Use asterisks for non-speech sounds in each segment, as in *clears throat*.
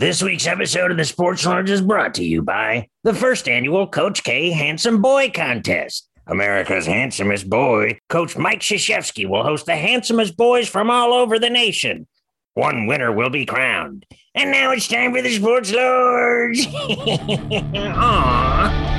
This week's episode of the Sports Lords is brought to you by the first annual Coach K Handsome Boy Contest. America's handsomest boy, Coach Mike Krzyzewski, will host the handsomest boys from all over the nation. One winner will be crowned. And now it's time for the Sports Lords. *laughs* Aww.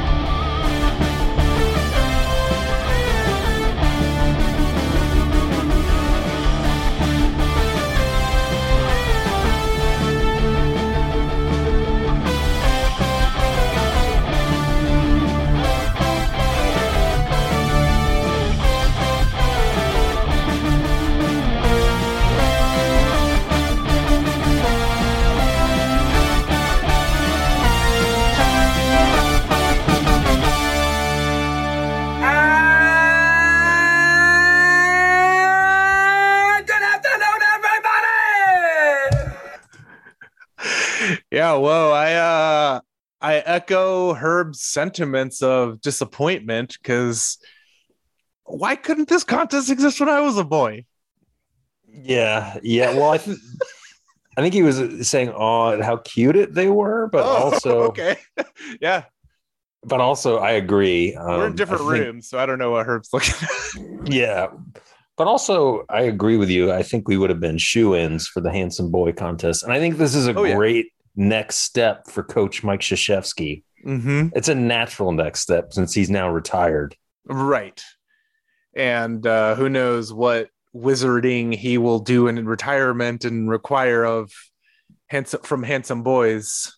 Yeah, whoa. I uh I echo Herb's sentiments of disappointment because why couldn't this contest exist when I was a boy? Yeah, yeah. Well, I think I think he was saying, "Oh, how cute it they were," but Oh, *laughs* also, okay. *laughs* yeah, but also, I agree. Um, we're in different think- rooms, so I don't know what Herb's looking at. Yeah, but also, I agree with you. I think we would have been shoe-ins for the handsome boy contest, and I think this is a Oh, yeah. Great next step for Coach Mike Krzyzewski. mm-hmm. It's a natural next step since he's now retired. Right. And uh who knows what wizarding he will do in retirement and require of handsome from handsome boys.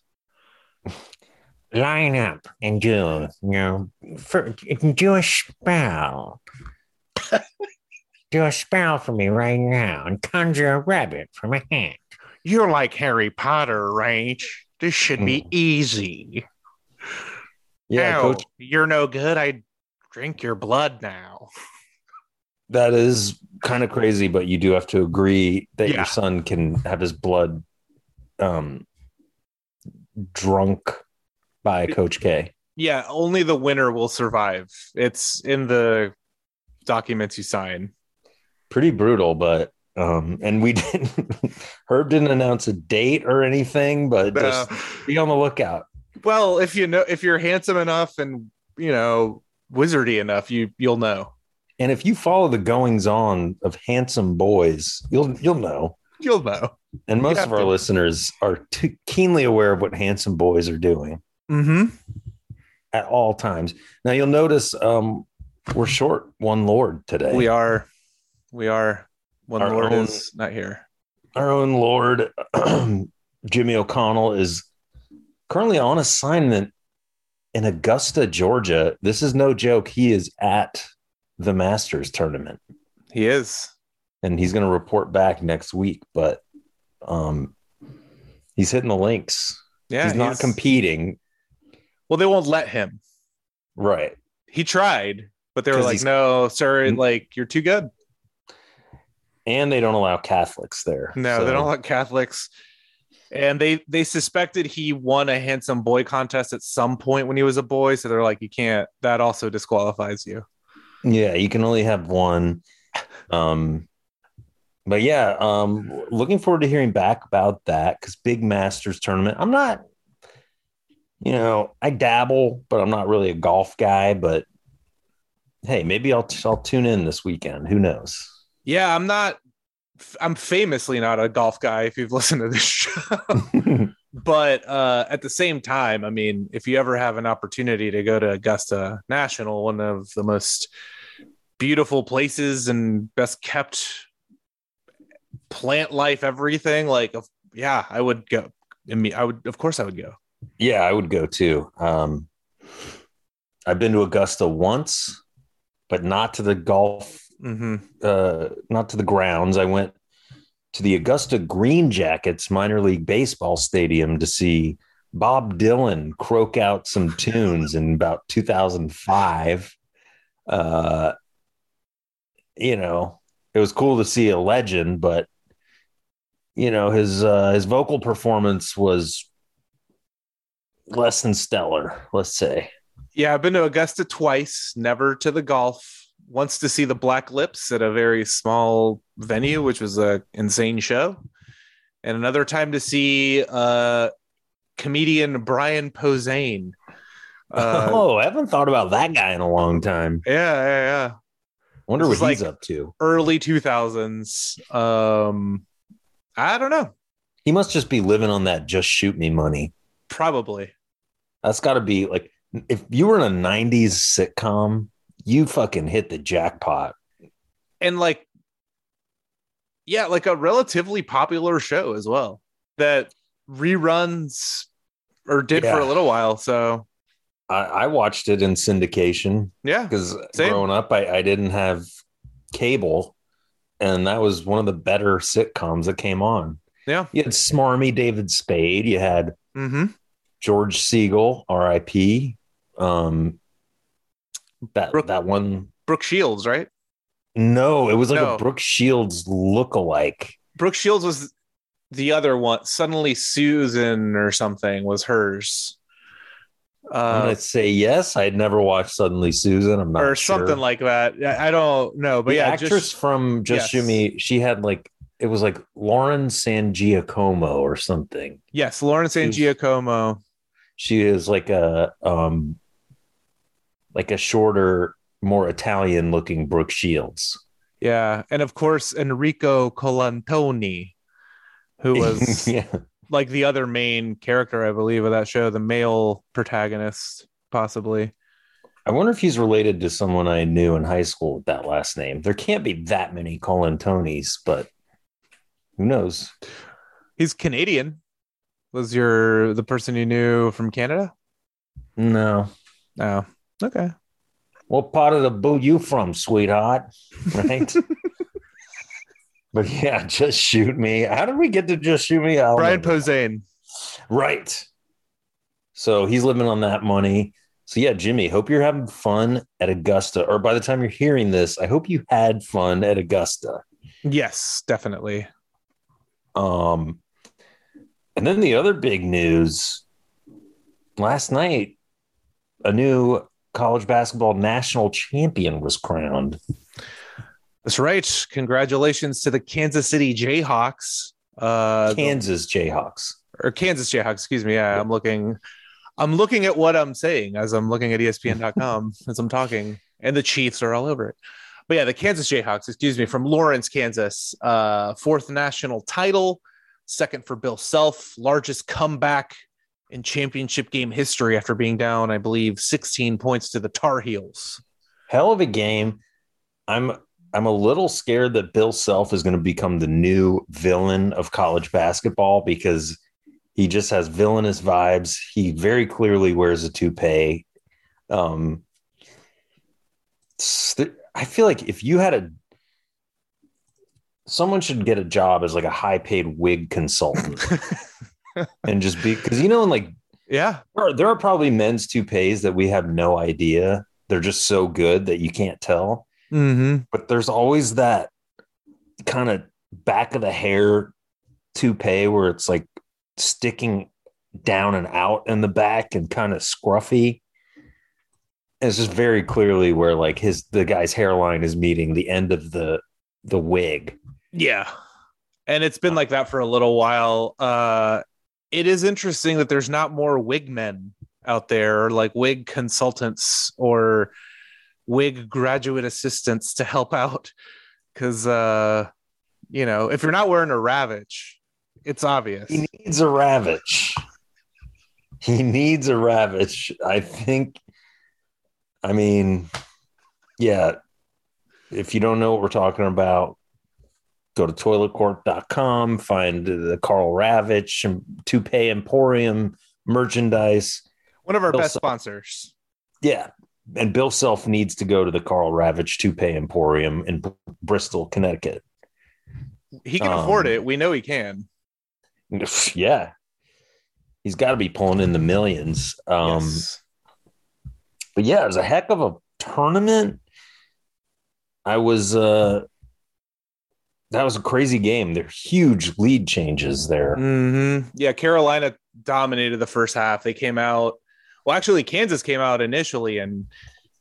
line up and do, you know, for, do a spell. *laughs* do a spell for me right now and conjure a rabbit from a hat. You're like Harry Potter, right? This should be Hmm. easy. Yeah, Ow, Coach. you're no good. I drink your blood now. That is kind of crazy, but you do have to agree that Yeah. your son can have his blood um drunk by Coach K. Yeah, only the winner will survive. It's in the documents you sign. Pretty brutal, but um and we *laughs* didn't Herb didn't announce a date or anything, but just Uh, be on the lookout. well, if you know if you're handsome enough and you know wizardy enough, you you'll know. And if you follow the goings on of handsome boys, you'll you'll know. You'll know. And most of our to. listeners are too keenly aware of what handsome boys are doing. Mm-hmm. at all times. Now you'll notice um, we're short one Lord today. We are. We are. One Our Lord own- is not here. Our own Lord *clears throat* Jimmy O'Connell is currently on assignment in Augusta, Georgia. This is no joke. He is at the Masters tournament He is. and he's going to report back next week. But um, he's hitting the links. Yeah. he's not competing. Well, they won't let him. Right. He tried, but they were like, he's- "No, sir. Like you're too good." And they don't allow Catholics there. No, So- they don't like Catholics. And they they suspected he won a handsome boy contest at some point when he was a boy, so they're like, "You can't." That also disqualifies you. Yeah, you can only have one. Um, but yeah, um, looking forward to hearing back about that because big Masters tournament. I'm not, you know, I dabble, but I'm not really a golf guy. But hey, maybe I'll I'll tune in this weekend. Who knows? Yeah, I'm not. I'm famously not a golf guy. If you've *laughs* listened to this show, *laughs* but uh, at the same time, I mean, if you ever have an opportunity to go to Augusta National, one of the most beautiful places and best kept plant life, everything, like, yeah, I would go. I mean, I would, of course, I would go. yeah, I would go too. Um, I've been to Augusta once, but not to the golf hmm uh, not to the grounds. I went to the Augusta Green Jackets minor league baseball stadium to see Bob Dylan croak out some tunes in about 2005. Uh, you know, it was cool to see a legend, but you know his uh, his vocal performance was less than stellar. Let's say. Yeah, I've been to Augusta twice, never to the golf. Once to see the Black Lips at a very small venue, which was a insane show. and another time to see uh, comedian Brian Posehn. *laughs* Uh, oh, I haven't thought about that guy in a long time. yeah, yeah, yeah. Wonder This what he's like- up to. Early 2000s. Um, I don't know. He must just be living on that just shoot me money. Probably. That's got to be like if you were in a 90s sitcom, you fucking hit the jackpot. And like, yeah, like a relatively popular show as well that reruns or did for a little while. So, I, I watched it in syndication yeah. because growing up, I, I didn't have cable, and that was one of the better sitcoms that came on. Yeah. You had Smarmy David Spade, you had Mm-hmm. George Segal, R.I.P. Um, that Brooke- that one. Brooke Shields, right? No, it was like No. a Brooke Shields look-alike. Brooke Shields was the other one. Suddenly Susan or something was hers. I'm Uh, gonna say yes. I'd never watched Suddenly Susan. I'm not or sure. something like that. I don't know, but the yeah, actress just from Just yes. Me, she had like it was like Lauren San Giacomo or something. yes, Lauren San Giacomo. She is like a um like a shorter, more Italian looking Brooke Shields. Yeah, and of course Enrico Colantoni, who *laughs* was yeah. like the other main character, I believe, of that show, the male protagonist, possibly. I wonder if he's related to someone I knew in high school with that last name. There can't be that many Colin Tonys, but who knows? He's Canadian. Was your the person you knew from Canada? No. Oh, okay. What part of the boot you from, sweetheart? Right. *laughs* but yeah, just shoot me. How did we get to just shoot me? Brian. Posehn. Right. So he's living on that money. So yeah, Jimmy, hope you're having fun at Augusta. Or by the time you're hearing this, I hope you had fun at Augusta. Yes, definitely. Um, and then the other big news last night, a new college basketball national champion was crowned. That's right. Congratulations to the Kansas City Jayhawks. Uh, the- Kansas Jayhawks. or Kansas Jayhawks. Excuse me. Yeah, I'm looking. I'm looking at what I'm saying as I'm looking at ESPN.com *laughs* as I'm talking, and the Chiefs are all over it. But yeah, the Kansas Jayhawks. Excuse me, from Lawrence, Kansas. Uh, fourth national title, second for Bill Self, largest comeback in championship game history after being down, I believe, 16 points to the Tar Heels. Hell of a game. I'm I'm a little scared that Bill Self is going to become the new villain of college basketball because he just has villainous vibes. He very clearly wears a toupee. Um, I feel like if you had a someone should get a job as like a high paid wig consultant *laughs* and just be because you know and like Yeah, there are, there are probably men's toupees that we have no idea. They're just so good that you can't tell. mm-hmm. But there's always that kind of back of the hair toupee where it's like sticking down and out in the back and kind of scruffy. And it's just very clearly where like his the guy's hairline is meeting the end of the the wig. Yeah. And it's been like that for a little while. Uh it is interesting that there's not more wig men out there, or like wig consultants or wig graduate assistants to help out. Cause uh, you know, if you're not wearing a Ravitch, it's obvious. He needs a Ravitch. He needs a Ravitch. I think. I mean, yeah. If you don't know what we're talking about, go to toiletcourt.com, find the Carl Ravitch and Toupee Emporium merchandise. One of our Bill best Self. sponsors. Yeah. And Bill Self needs to go to the Carl Ravitch Toupee Emporium in Br- Bristol, Connecticut. He can Um, afford it. We know he can. *laughs* Yeah. He's got to be pulling in the millions. Um, yes. but yeah, it was a heck of a tournament. I was uh that was a crazy game. There are huge lead changes there. hmm Yeah, Carolina dominated the first half. They came out. Well, actually, Kansas came out initially and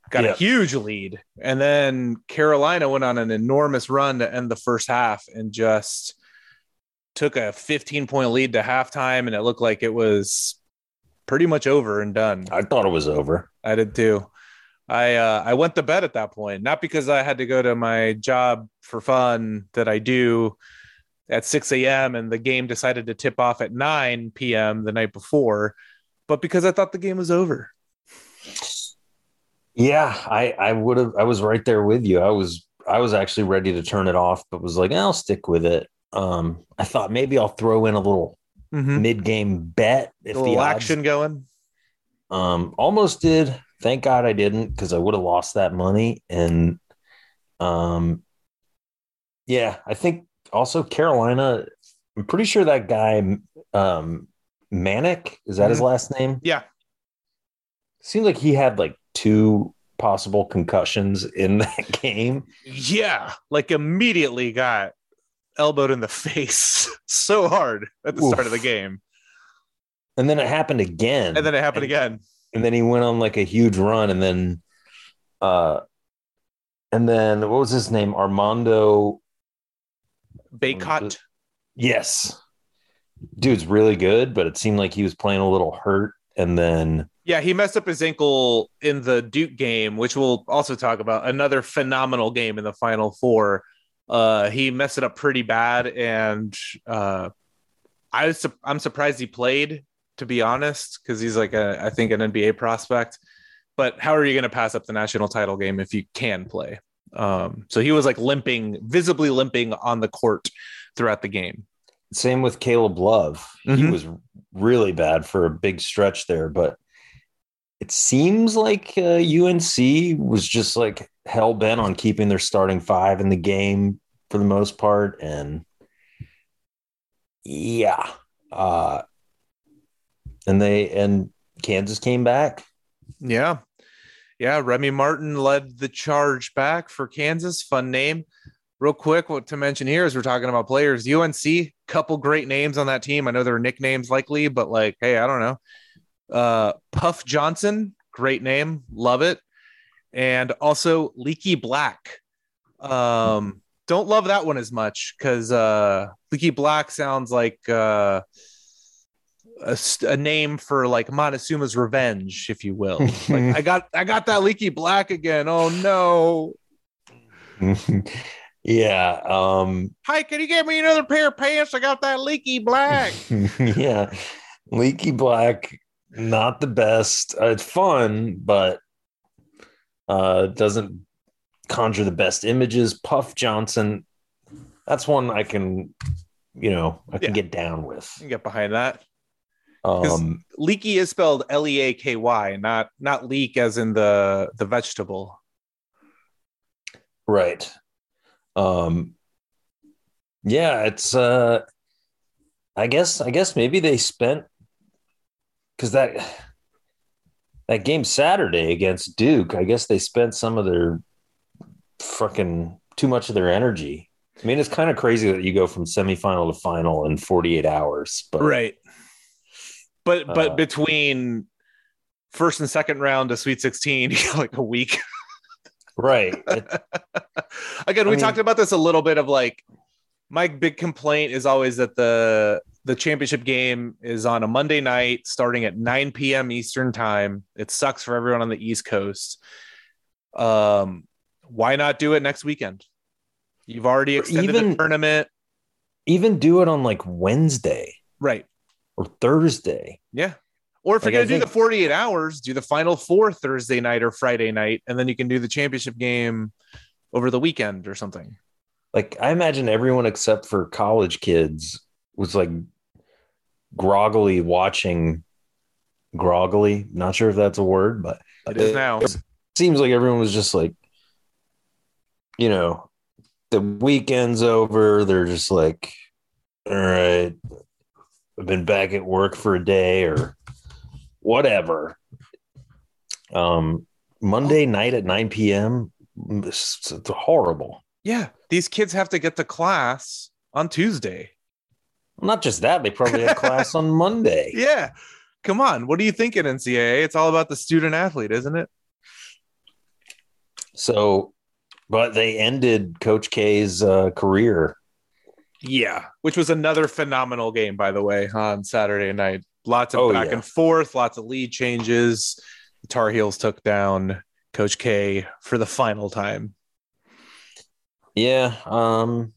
got Yeah. a huge lead, and then Carolina went on an enormous run to end the first half and just took a 15 point lead to halftime, and it looked like it was pretty much over and done. I thought it was over. I did too. I uh, I went to bed at that point, not because I had to go to my job for fun that I do at 6 a.m. and the game decided to tip off at 9 p.m. the night before, but because I thought the game was over. Yeah, I I would have. I was right there with you. I was I was actually ready to turn it off, but was like, I'll stick with it. Um, I thought maybe I'll throw in a little Mm-hmm. mid game bet if A the odds, action going. Um, almost did. Thank God I didn't because I would have lost that money. And um, yeah, I think also Carolina. I'm pretty sure that guy, um, Manek, is that his last name? Yeah. Seems like he had like two possible concussions in *laughs* that game. Yeah, like immediately got elbowed in the *laughs* face so hard at the start of the game. And then it happened again. And then it happened And- again. And then he went on like a huge run and then uh and then what was his name armando Bacot. yes dude's really good but it seemed like he was playing a little hurt and then Yeah, he messed up his ankle in the Duke game, which we'll also talk about. Another phenomenal game in the final four. Uh, he messed it up pretty bad, and uh, I was I'm surprised he played. To be honest, because he's like a I think an NBA prospect. But how are you going to pass up the national title game if you can play? Um, so he was like limping, visibly limping on the court throughout the game. same with caleb love he Mhm. was really bad for a big stretch there but it seems like uh, unc was just like hell-bent on keeping their starting five in the game for the most part and yeah uh and they and kansas came back Yeah. Yeah. Remy Martin led the charge back for Kansas. Fun name. Real quick, what to mention here is we're talking about players. UNC, couple great names on that team. I know there are nicknames likely, but like, hey, I don't know. Uh, Puff Johnson, great name. Love it. And also Leaky Black. Um, don't love that one as much because uh, Leaky Black sounds like uh, a, a name for like Montezuma's revenge, if you will. *laughs* Like I got I got that leaky black again. Oh no. *laughs* yeah um Hi, can you get me another pair of pants? I got that leaky black. *laughs* yeah leaky black not the best uh, it's fun but uh doesn't conjure the best images puff johnson that's one i can you know i can Yeah. get down with You can get behind that. Um Leaky is spelled L E A K Y, not not leek as in the the vegetable. right um yeah it's uh i guess i guess maybe they spent because that that game saturday against duke i guess they spent some of their fucking too much of their energy i mean it's kind of crazy that you go from semifinal to final in 48 hours but Right. But but Uh, between first and second round to Sweet 16, *laughs* you got like a week. right *laughs* It- Again, I we mean- talked about this a little bit of like my big complaint is always that the the championship game is on a Monday night starting at 9 p.m. Eastern time. It sucks for everyone on the East Coast. Um, why not do it next weekend? You've already extended even- the tournament, even do it on like wednesday right? Or thursday Yeah. Or if Like, you're gonna do think- the 48 hours, do the final four Thursday night or Friday night, and then you can do the championship game over the weekend or something. like I imagine everyone except for college kids was like groggily watching groggily. Not sure if that's a word, but It is now. seems like everyone was just like, you know, the weekend's over. They're just like, all right, I've been back at work for a day or whatever. Um, Monday night at 9 p.m. It's, it's horrible. Yeah, these kids have to get to class on Tuesday. Not just that, they probably have class on *laughs* Monday. Yeah. Come on. What are you thinking, NCAA? It's all about the student athlete, isn't it? So, but they ended Coach K's uh, career Yeah, which was another phenomenal game, by the way, on Saturday night. Lots of Oh, back yeah. and forth, lots of lead changes. The Tar Heels took down Coach K for the final time. Yeah. Um,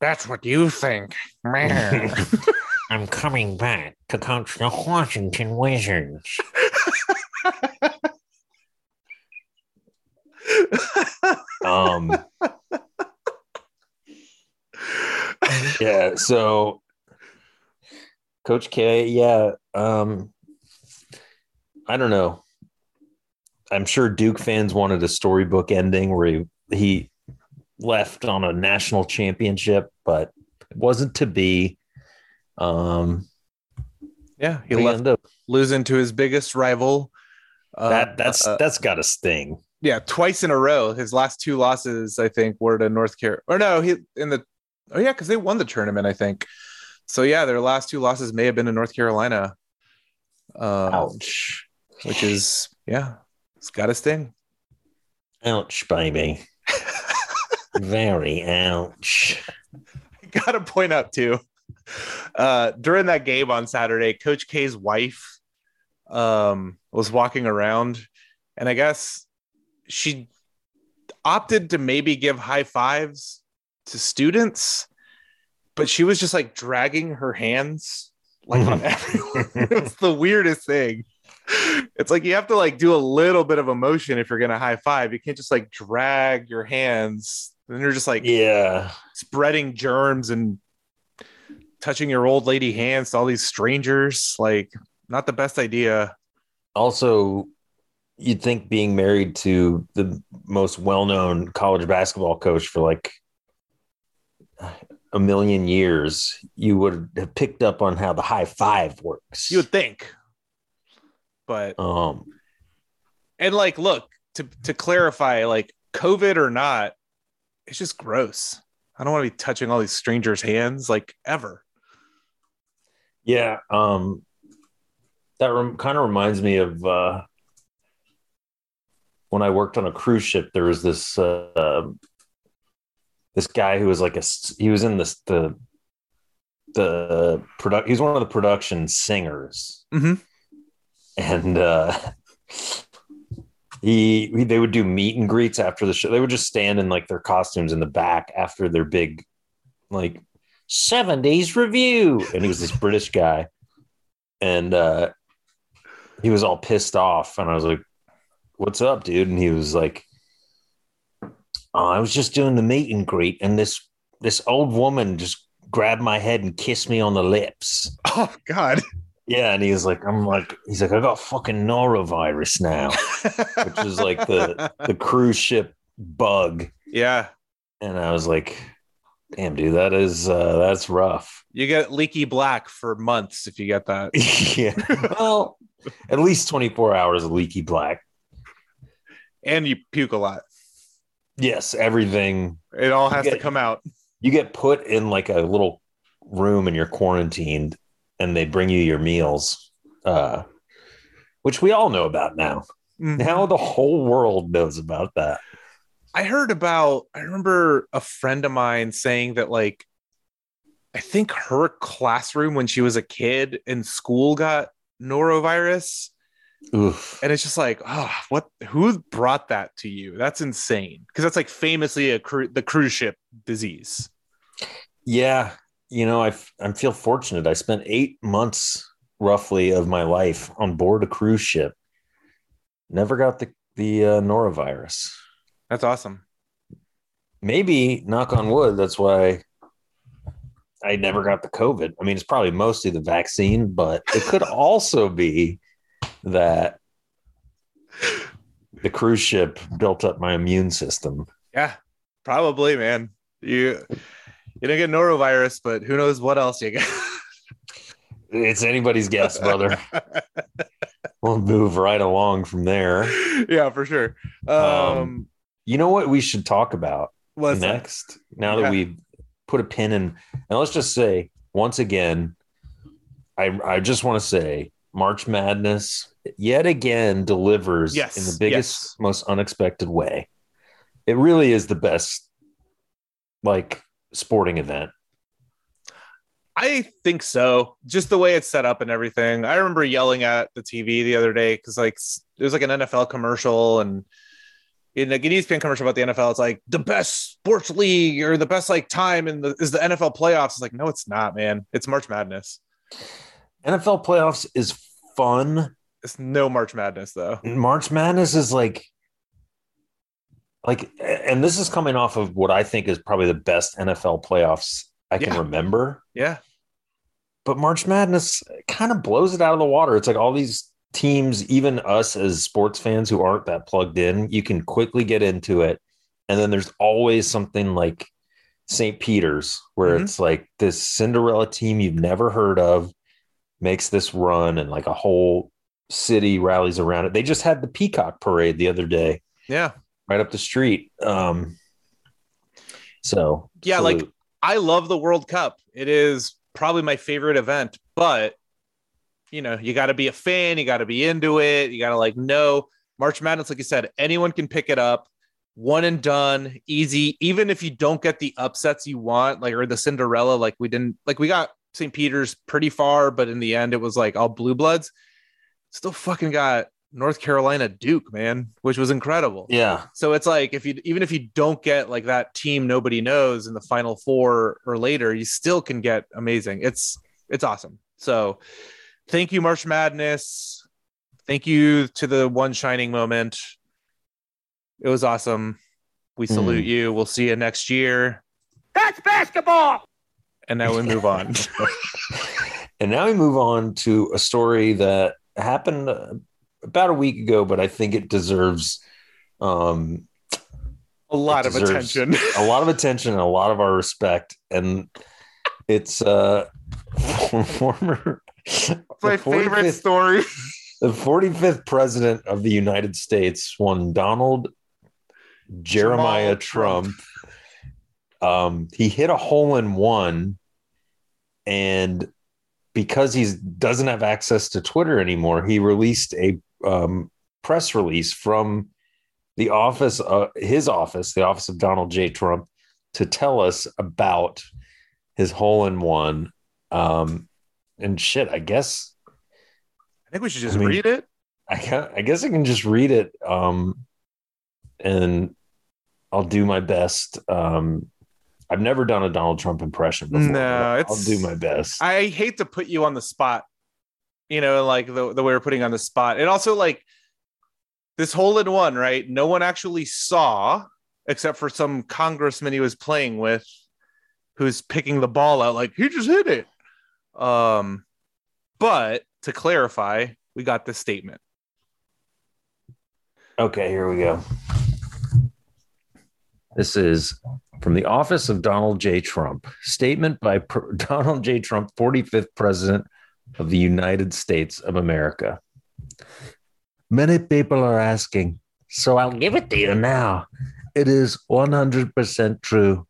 That's what you think, man. *laughs* I'm coming back to coach the Washington Wizards. *laughs* um, *laughs* yeah. So, Coach K, yeah. Um, I don't know. I'm sure Duke fans wanted a storybook ending where he, he left on a national championship, but it wasn't to be. Um, yeah, he left up- losing to his biggest rival. Uh, that that's uh, that's got a sting. yeah, twice in a row. His last two losses, I think, were to North Carolina. Or no, he in the oh yeah, because they won the tournament, I think. So yeah, their last two losses may have been to North Carolina. Um, Ouch. which is yeah, it's got a sting. Ouch, baby. Very ouch. I Got to point out too, uh, during that game on Saturday, Coach K's wife um, was walking around, and I guess she opted to maybe give high fives to students, but she was just like dragging her hands like on mm-hmm. everyone. *laughs* it's the weirdest thing. It's like you have to like do a little bit of emotion if you're gonna high five. You can't just like drag your hands. Then you're just like Yeah. spreading germs and touching your old lady hands to all these strangers. Like, not the best idea. Also, you'd think being married to the most well-known college basketball coach for like a million years, you would have picked up on how the high five works. You would think. But um and like look, to to clarify, like COVID or not, it's just gross. I don't want to be touching all these strangers' hands like ever. Yeah, um, that rem- kind of reminds me of uh, when I worked on a cruise ship. There was this uh, this guy who was like a he was in this the the product. He's one of the production singers, Mhm. and uh, he, he they would do meet and greets after the show. They would just stand in like their costumes in the back after their big like 70s review. And he was this British guy. And uh he was all pissed off. And I was like, What's up, dude? And he was like, oh, I was just doing the meet and greet, and this this old woman just grabbed my head and kissed me on the lips. *laughs* Oh God. Yeah, and he was like, I'm like, he's like, I got fucking norovirus now, which is like the the *laughs* cruise ship bug. yeah. And I was like, damn, dude, that is uh that's rough. You get leaky black for months if you get that. *laughs* yeah. Well, at least 24 hours of leaky black. And you puke a lot. Yes, everything. It all has You to come out. You get put in like a little room and you're quarantined and they bring you your meals. Uh which we all know about now. Now the whole world knows about that. I heard about, I remember a friend of mine saying that, like, I think her classroom when she was a kid in school got norovirus. Oof. And it's just like, oh, what, who brought that to you? That's insane. Cause that's like famously a cru- the cruise ship disease. Yeah, you know, I I feel fortunate. I spent eight months roughly of my life on board a cruise ship. Never got the the uh, norovirus. That's awesome. Maybe knock on wood. That's why I never got the COVID. I mean, it's probably mostly the vaccine, but it could also be that the cruise ship built up my immune system. Yeah, probably, man. You, you don't get norovirus, but who knows what else you get. It's anybody's guess, brother. *laughs* we'll move right along from there. yeah, for sure. Um, Um, You know what we should talk about what's that? next? Now Yeah. that we've put a pin in, and let's just say once again, I I just want to say March Madness yet again delivers Yes, in the biggest, yes. most unexpected way. It really is the best, like sporting event I think so. Just the way it's set up and everything. I remember yelling at the TV the other day because like it was like an NFL commercial and in an E ESPN commercial about the NFL, it's like the best sports league or the best like time in the is the NFL playoffs. It's like, no, it's not, man. It's March Madness. NFL playoffs is fun. It's no March Madness though. March Madness is like, like, and this is coming off of what I think is probably the best NFL playoffs I can Yeah. remember. Yeah. But March Madness kind of blows it out of the water. It's like all these teams, even us as sports fans who aren't that plugged in, you can quickly get into it. And then there's always something like St. Peter's, where Mhm. it's like this Cinderella team you've never heard of makes this run, and like a whole city rallies around it. They just had the Peacock Parade the other day, Yeah. right up the street. Um, so Yeah, like. I love the World Cup. It is probably my favorite event, but you know, you got to be a fan, you got to be into it, you got to like know March Madness like you said, anyone can pick it up. One and done, easy. Even if you don't get the upsets you want, like or the Cinderella, like we didn't like we got St. Peter's pretty far, but in the end it was like all blue bloods. Still fucking got North Carolina Duke, man, which was incredible. yeah, So it's like if you even if you don't get like that team nobody knows in the final four or later, you still can get amazing. It's it's awesome. So thank you, March Madness. Thank you to the one shining moment. It was awesome. We hmm. salute you. We'll see you next year. That's basketball. And now we move on. *laughs* And now we move on to a story that happened uh, about a week ago, but I think it deserves um, A lot of attention. *laughs* a lot of attention and a lot of our respect. And it's uh, *laughs* former My favorite story. the 45th president of the United States, one Donald Jeremiah Jamal Trump. Um, he hit a hole in one, and because he doesn't have access to Twitter anymore, he released a um, press release from the office, uh, his office, the office of Donald J. Trump, to tell us about his hole in one. Um, and shit, I guess I think we should just I mean- read it. I can I guess I can just read it um and I'll do my best. Um I've never done a Donald Trump impression before. No, but I'll do my best. I hate to put you on the spot, you know, like the, the way we're putting on the spot. And also like this hole in one, right? No one actually saw except for some congressman he was playing with who's picking the ball out like he just hit it. Um but to clarify, we got this statement. Okay, here we go. This is from the office of Donald J. Trump. Statement by Pr- *laughs* Donald J. Trump, 45th President of the United States of America. Many people are asking, so I'll give it to you now. It is 100% true.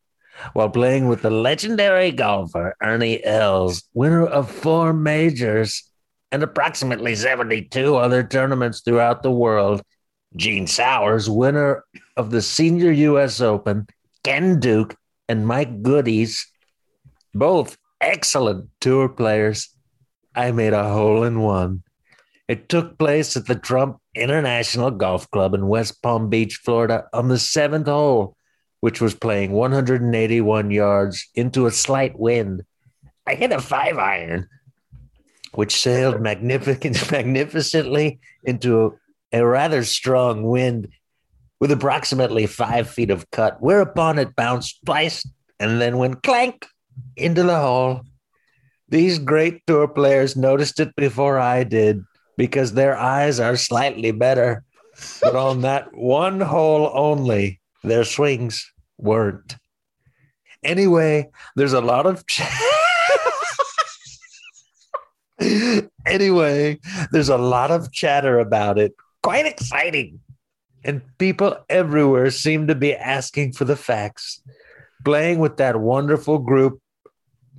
While playing with the legendary golfer Ernie Els, winner of four majors and approximately 72 other tournaments throughout the world, Gene Sauers, winner of the Senior U.S. Open, Ken Duke, and Mike Goodies, both excellent tour players. I made a hole in one. It took place at the Trump International Golf Club in West Palm Beach, Florida, on the seventh hole, which was playing 181 yards into a slight wind. I hit a five iron, which sailed magnificent, *laughs* magnificently into a, a rather strong wind with approximately five feet of cut, whereupon it bounced twice and then went clank into the hole. These great tour players noticed it before I did because their eyes are slightly better. But on that one hole only, their swings weren't. Anyway, there's a lot of. Ch- *laughs* anyway, there's a lot of chatter about it. Quite exciting. And people everywhere seem to be asking for the facts. Playing with that wonderful group,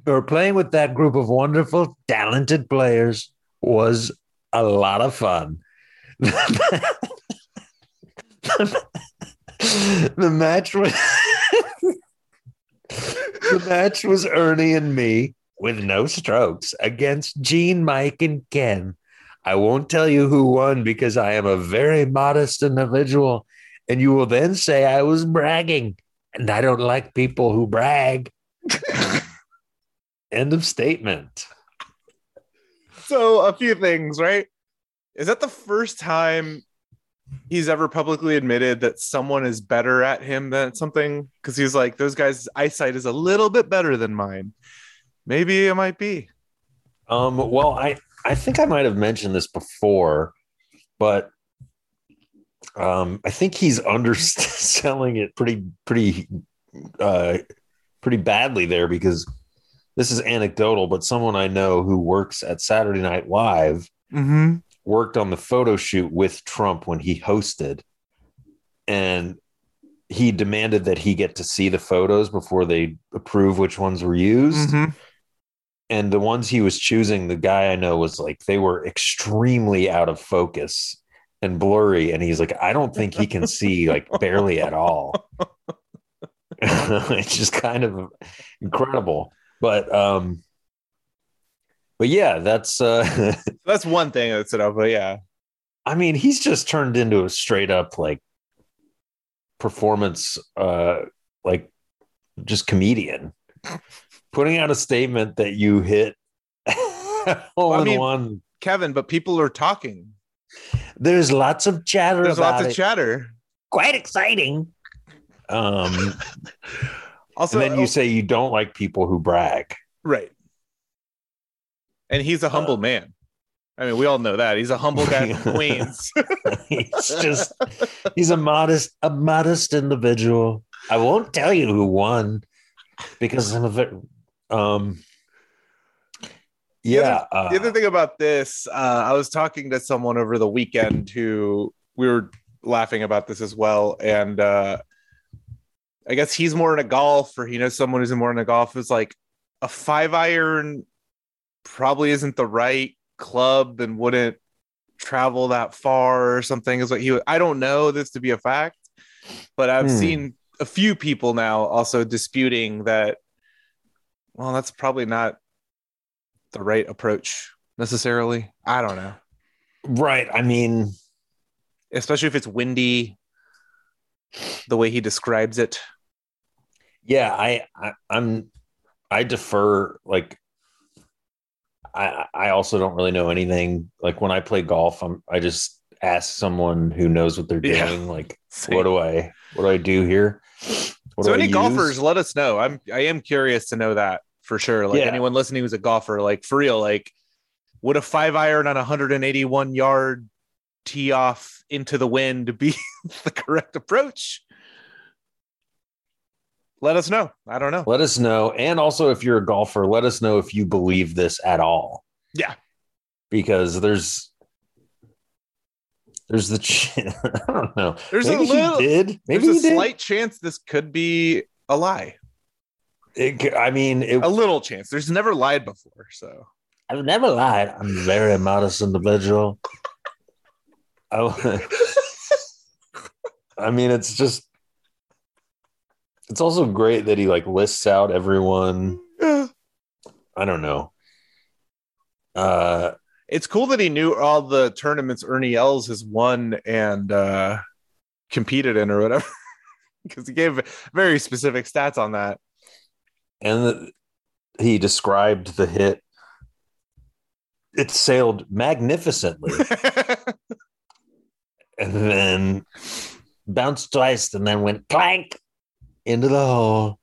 or playing with that group of wonderful, talented players was a lot of fun. *laughs* the match was *laughs* the match was Ernie and me with no strokes against Gene, Mike, and Ken. I won't tell you who won because I am a very modest individual. And you will then say I was bragging. And I don't like people who brag. *laughs* End of statement. So a few things, right? Is that the first time he's ever publicly admitted that someone is better at him than something? Because he's like, those guys' eyesight is a little bit better than mine. Maybe it might be. Um, well, I, I think I might have mentioned this before, but um, I think he's underselling *laughs* it pretty, pretty, uh, pretty badly there because this is anecdotal, but someone I know who works at Saturday Night Live Mm-hmm. worked on the photo shoot with Trump when he hosted, and he demanded that he get to see the photos before they approve which ones were used. Mm-hmm. And the ones he was choosing, the guy I know was like they were extremely out of focus and blurry, and he's like, I don't think he can see like barely at all. *laughs* it's just kind of incredible, but um, but yeah, that's uh. *laughs* That's one thing that's it up, but yeah. I mean, he's just turned into a straight up like performance, uh, like just comedian, putting out a statement that you hit *laughs* all I in mean, one. Kevin, but people are talking. There's lots of chatter There's lots of it. chatter. Quite exciting. um, *laughs* Also, and then you say you don't like people who brag. right. And he's a humble Uh, man. I mean, we all know that. He's a humble guy from *laughs* Queens. he's just he's a modest a modest individual. I won't tell you who won because I'm a very um yeah uh, the other thing about this, uh, I was talking to someone over the weekend who we were laughing about this as well, and uh, I guess he's more into golf, or he knows someone who's more into golf. Is like a five iron probably isn't the right club and wouldn't travel that far or something. Is what he. I don't know this to be a fact, but I've Hmm. seen a few people now also disputing that. Well, that's probably not the right approach necessarily. I don't know. right I mean Especially if it's windy, the way he describes it. yeah I, I I'm I defer like I I also don't really know anything like when I play golf I'm I just ask someone who knows what they're Yeah. doing like *laughs* what do I what do I do here What so do I any use? golfers, let us know. I'm I am curious to know that for sure. Like Yeah. anyone listening who's a golfer, like for real, like would a five iron on a 181 yard tee off into the wind be *laughs* the correct approach? Let us know. I don't know. Let us know. And also, if you're a golfer, let us know if you believe this at all. Yeah. Because there's there's the ch- *laughs* I don't know. There's Maybe a little he did. Maybe there's he a did. slight chance this could be a lie. It I mean, it, A little chance. There's never lied before, so I've never lied. I'm a very modest individual. I, *laughs* I mean, it's just. It's also great that he like lists out everyone. yeah. I don't know. Uh, it's cool that he knew all the tournaments Ernie Els has won and uh, competed in or whatever, *laughs* because he gave very specific stats on that. and the, he described the hit. It sailed magnificently *laughs* and then bounced twice and then went clank into the hole.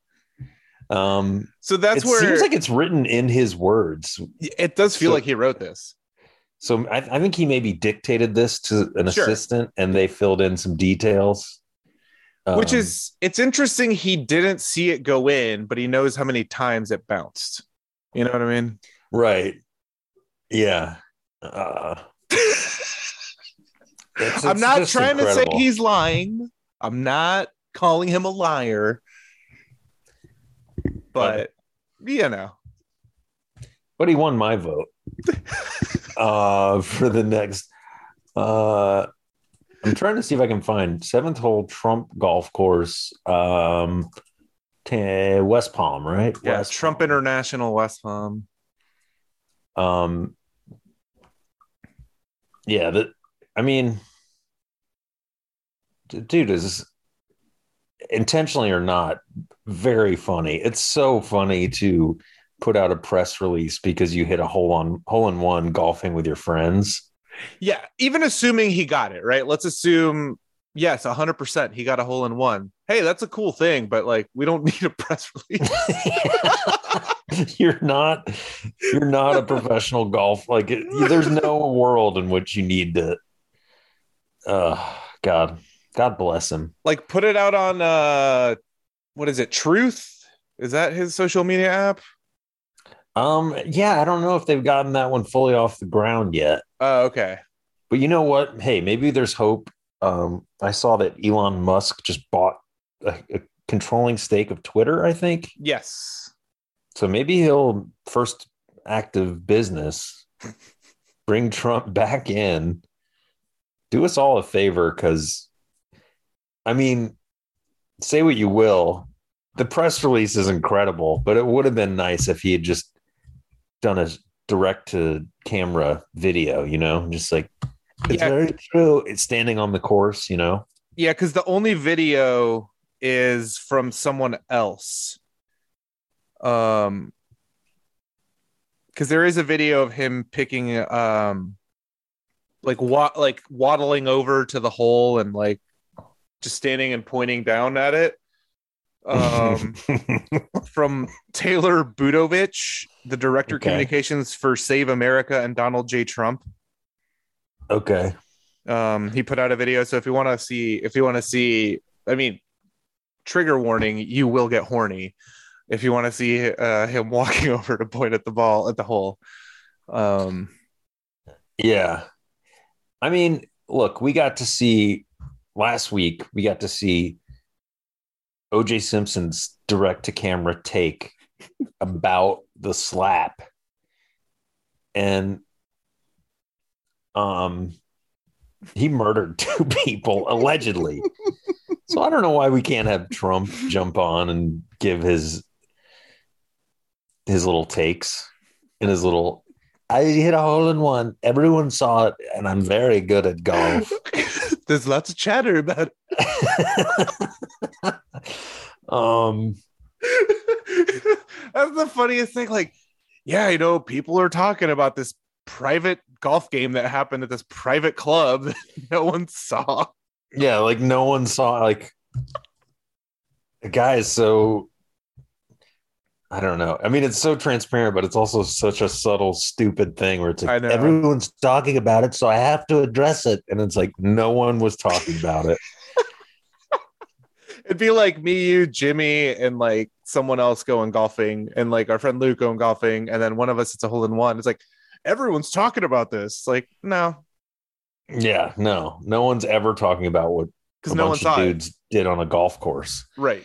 Um, so that's it where it seems like it's written in his words. it does feel So- like he wrote this. So I, I think he maybe dictated this to an Sure. assistant and they filled in some details. Which Um, is it's interesting he didn't see it go in, but he knows how many times it bounced. You know what I mean? right. Yeah. Uh, it's- I'm not trying to say he's lying. I'm not calling him a liar. But you know. but he won my vote *laughs* uh *laughs* for the next uh i'm trying to see if i can find seventh hole trump golf course um ta- west palm right Yeah, west Trump Palm. International West Palm. Um, yeah, that I mean, dude is intentionally or not very funny. It's so funny to put out a press release because you hit a hole on hole in one golfing with your friends. Yeah, even assuming he got it right. Let's assume yes, hundred percent. He got a hole in one. Hey, that's a cool thing, but like we don't *laughs* need a press release. *laughs* you're not you're not a professional golf like it, there's no world in which you need to uh god god bless him like put it out on uh what is it truth is that his social media app um yeah i don't know if they've gotten that one fully off the ground yet. Oh okay. But you know what? Hey maybe there's hope. Um i saw that elon musk just bought a, a controlling stake of twitter i think. Yes. So maybe he'll first act of business *laughs* bring Trump back in. Do us all a favor because, I mean, say what you will, the press release is incredible, but it would have been nice if he had just done a direct to camera video, you know, just like it's Yeah. very true. It's standing on the course, you know. yeah because the only video is from someone else um because there is a video of him picking um like wa- like waddling over to the hole and like just standing and pointing down at it um *laughs* from Taylor Budovich, the director Okay. communications for Save America and Donald J. Trump. okay. Um, he put out a video. So if you want to see, if you want to see, I mean, trigger warning, you will get horny if you want to see uh, him *laughs* walking over to point at the ball at the hole. Um, Yeah. I mean, look, we got to see last week, we got to see OJ Simpson's direct to camera take about the slap. And um he murdered two *laughs* people allegedly. so I don't know why we can't have Trump jump on and give his his little takes and his little I hit a hole in one. Everyone saw it, and I'm very good at golf. *laughs* there's lots of chatter about *laughs* *laughs* um. *laughs* That's the funniest thing. Like, yeah, you know, people are talking about this private golf game that happened at this private club *laughs* that no one saw. yeah, like no one saw. Like the guy is so. I don't know. I mean, it's so transparent, but it's also such a subtle, stupid thing where it's like everyone's talking about it, so I have to address it, and it's like no one was talking about it. It'd be like me, you, Jimmy, and like someone else going golfing, and like our friend Luke going golfing, and then one of us it's a hole in one. It's like everyone's talking about this. Like, no, Yeah, no, no one's ever talking about what because no one bunch saw of it. dudes did on a golf course. Right,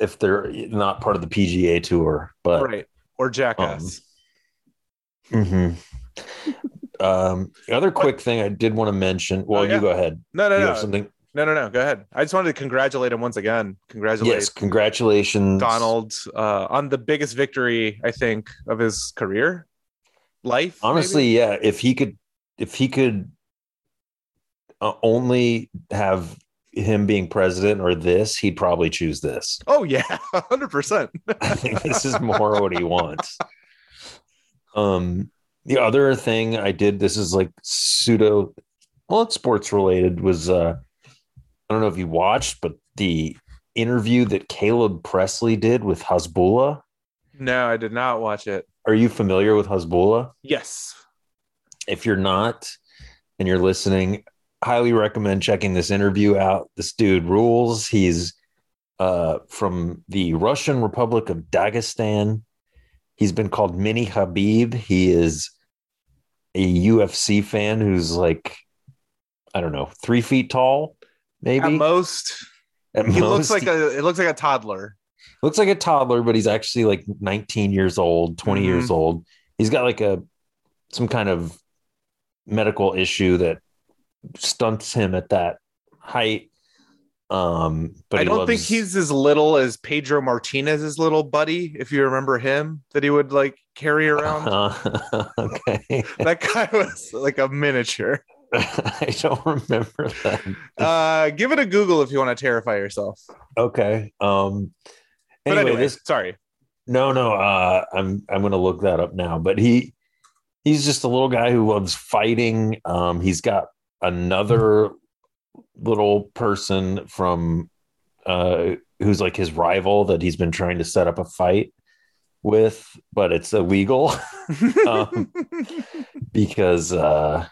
if they're not part of the PGA tour, but right. Or jackass. Um, the other quick thing I did want to mention. Well, Oh, yeah. you go ahead. no, no, you no, have something? No, no, no. Go ahead. I just wanted to congratulate him once again. Congratulate Yes, congratulations, Donald uh, on the biggest victory I think of his career, life. Honestly, maybe? yeah. If he could, if he could uh, only have him being president or this, he'd probably choose this. Oh yeah, *laughs* hundred percent. *laughs* I think this is more what he wants. Um, the other thing I did, this is like pseudo, well, it's sports related, was uh, don't know if you watched, but the interview that Caleb Pressley did with Hasbullah. No, I did not watch it. Are you familiar with Hasbullah? Yes. If you're not and you're listening, highly recommend checking this interview out. This dude rules. He's uh, from the Russian Republic of Dagestan. He's been called Mini Habib. He is a UFC fan who's like, I don't know, three feet tall, maybe. At most, At he looks most. like a. It looks like a toddler. looks like a toddler, but he's actually like 19 years old, 20 Mhm. years old. He's got like a some kind of medical issue that stunts him at that height. Um, but I don't think he's as little as Pedro Martinez's little buddy, if you remember him, that he would like carry around. Uh, *laughs* okay. that guy was like a miniature. *laughs* I don't remember that. Uh, give it a Google if you want to terrify yourself. Okay. Um. But Anyway, anyway, this sorry. no, no. Uh, I'm I'm gonna look that up now. But he he's just a little guy who loves fighting. Um, he's got another little person from uh who's like his rival that he's been trying to set up a fight with, but it's illegal *laughs* um, *laughs* because uh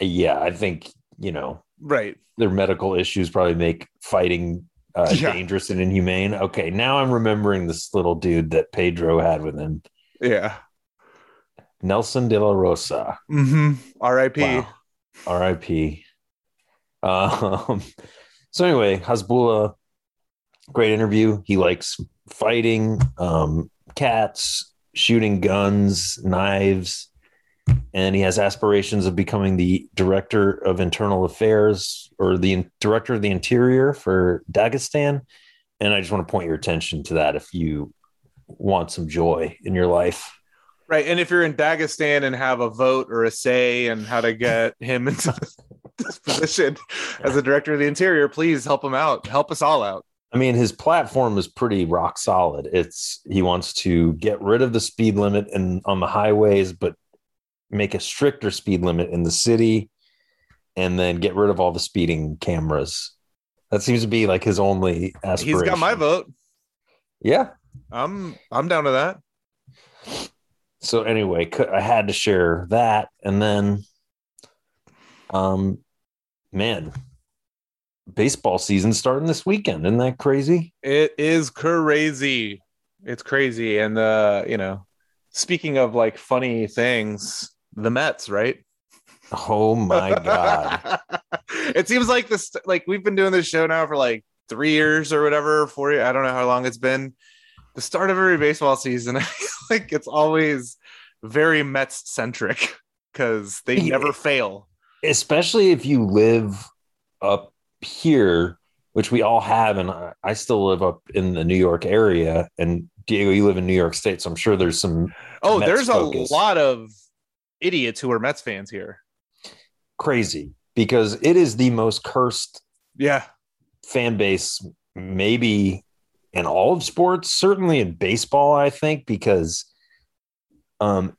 yeah, I think you know right. their medical issues probably make fighting uh, Yeah. dangerous and inhumane. Okay, now I'm remembering this little dude that Pedro had with him, Yeah. Nelson de la Rosa. Mm-hmm. R.I.P. Wow. R.I.P. Um, *laughs* so anyway, Hasbullah, great interview. He likes fighting, um, cats, shooting guns, knives, and he has aspirations of becoming the director of internal affairs or the in- director of the interior for Dagestan. And I just want to point your attention to that if you want some joy in your life. Right. And if you're in Dagestan and have a vote or a say and how to get him into *laughs* this position as a director of the interior, please help him out. Help us all out. I mean, his platform is pretty rock solid. It's he wants to get rid of the speed limit and on the highways, but make a stricter speed limit in the city, and then get rid of all the speeding cameras. That seems to be like his only aspiration. He's got my vote. Yeah. I'm I'm down to that. So anyway, I had to share that, and then, um, man, baseball season starting this weekend. Isn't that crazy? It is crazy. It's crazy. And uh, you know, speaking of like funny things, the Mets, right? Oh my god! *laughs* it seems like this like we've been doing this show now for like three years or whatever, four years. I don't know how long it's been. The start of every baseball season, *laughs* I feel like it's always very Mets centric because they never fail. especially if you live up here, which we all have, and I, I still live up in the New York area. And Diego, you live in New York State, so I'm sure there's some Oh, Mets there's focus. a lot of idiots who are Mets fans here. crazy because it is the most cursed Yeah. fan base, maybe in all of sports, certainly in baseball, I think, because um,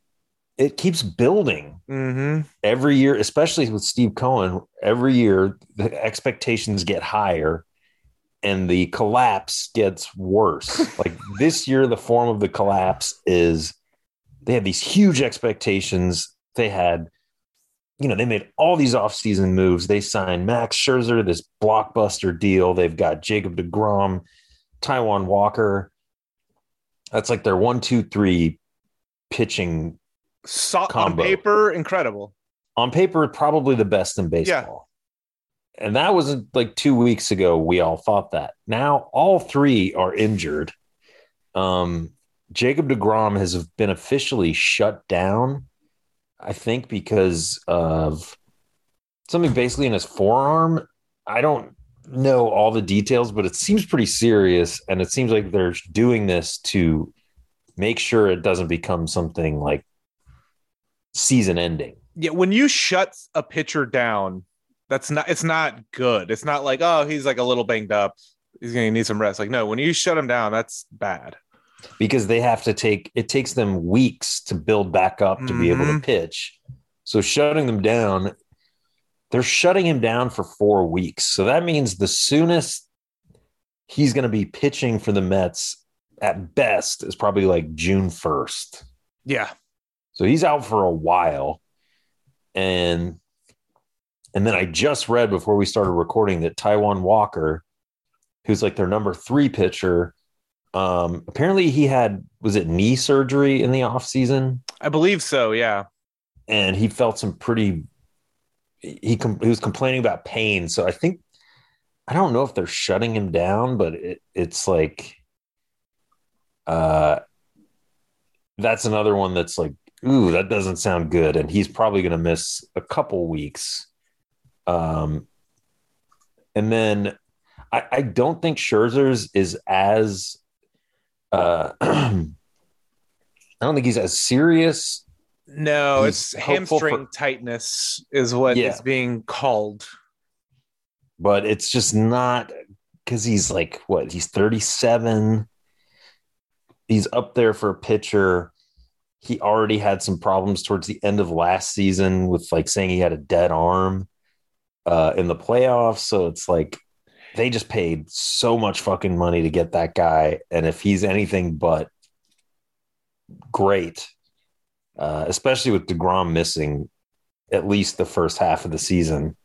it keeps building Mm-hmm. every year, especially with Steve Cohen, every year the expectations get higher and the collapse gets worse. *laughs* like this year, the form of the collapse is they had these huge expectations. They had, you know, they made all these offseason moves. They signed Max Scherzer, this blockbuster deal. They've got Jacob DeGrom, Taijuan Walker. That's like their one, two, three pitching So, on paper, incredible. on paper probably the best in baseball. And that wasn't like two weeks ago. We all thought that. Now all three are injured. Um, Jacob Degrom has been officially shut down. I think because of something basically in his forearm. I don't know all the details, but it seems pretty serious, and it seems like they're doing this to make sure it doesn't become something like season ending. Yeah, when you shut a pitcher down, that's not it's not good. It's not like, oh, he's like a little banged up. He's gonna need some rest. Like, no, when you shut him down, that's bad. Because they have to take it takes them weeks to build back up to be able to Mhm. pitch. So shutting them down, they're shutting him down for four weeks. So that means the soonest he's going to be pitching for the Mets at best is probably like June 1st. Yeah. So he's out for a while. And and then I just read before we started recording that Taijuan Walker, who's like their number three pitcher, um, apparently he had was it knee surgery in the off season, I believe so. Yeah. and he felt some pretty. He com- he was complaining about pain, so I think I don't know if they're shutting him down, but it, it's like, uh, that's another one that's like, ooh, that doesn't sound good, and he's probably going to miss a couple weeks. Um, And then I, I don't think Scherzer's is as uh *clears throat* I don't think he's as serious. No, He's it's hamstring for- tightness is what is Yeah. being called. but it's just not because he's like what he's 37 he's up there for a pitcher he already had some problems towards the end of last season with like saying he had a dead arm uh in the playoffs so it's like they just paid so much fucking money to get that guy and if he's anything but great uh especially with DeGrom missing at least the first half of the season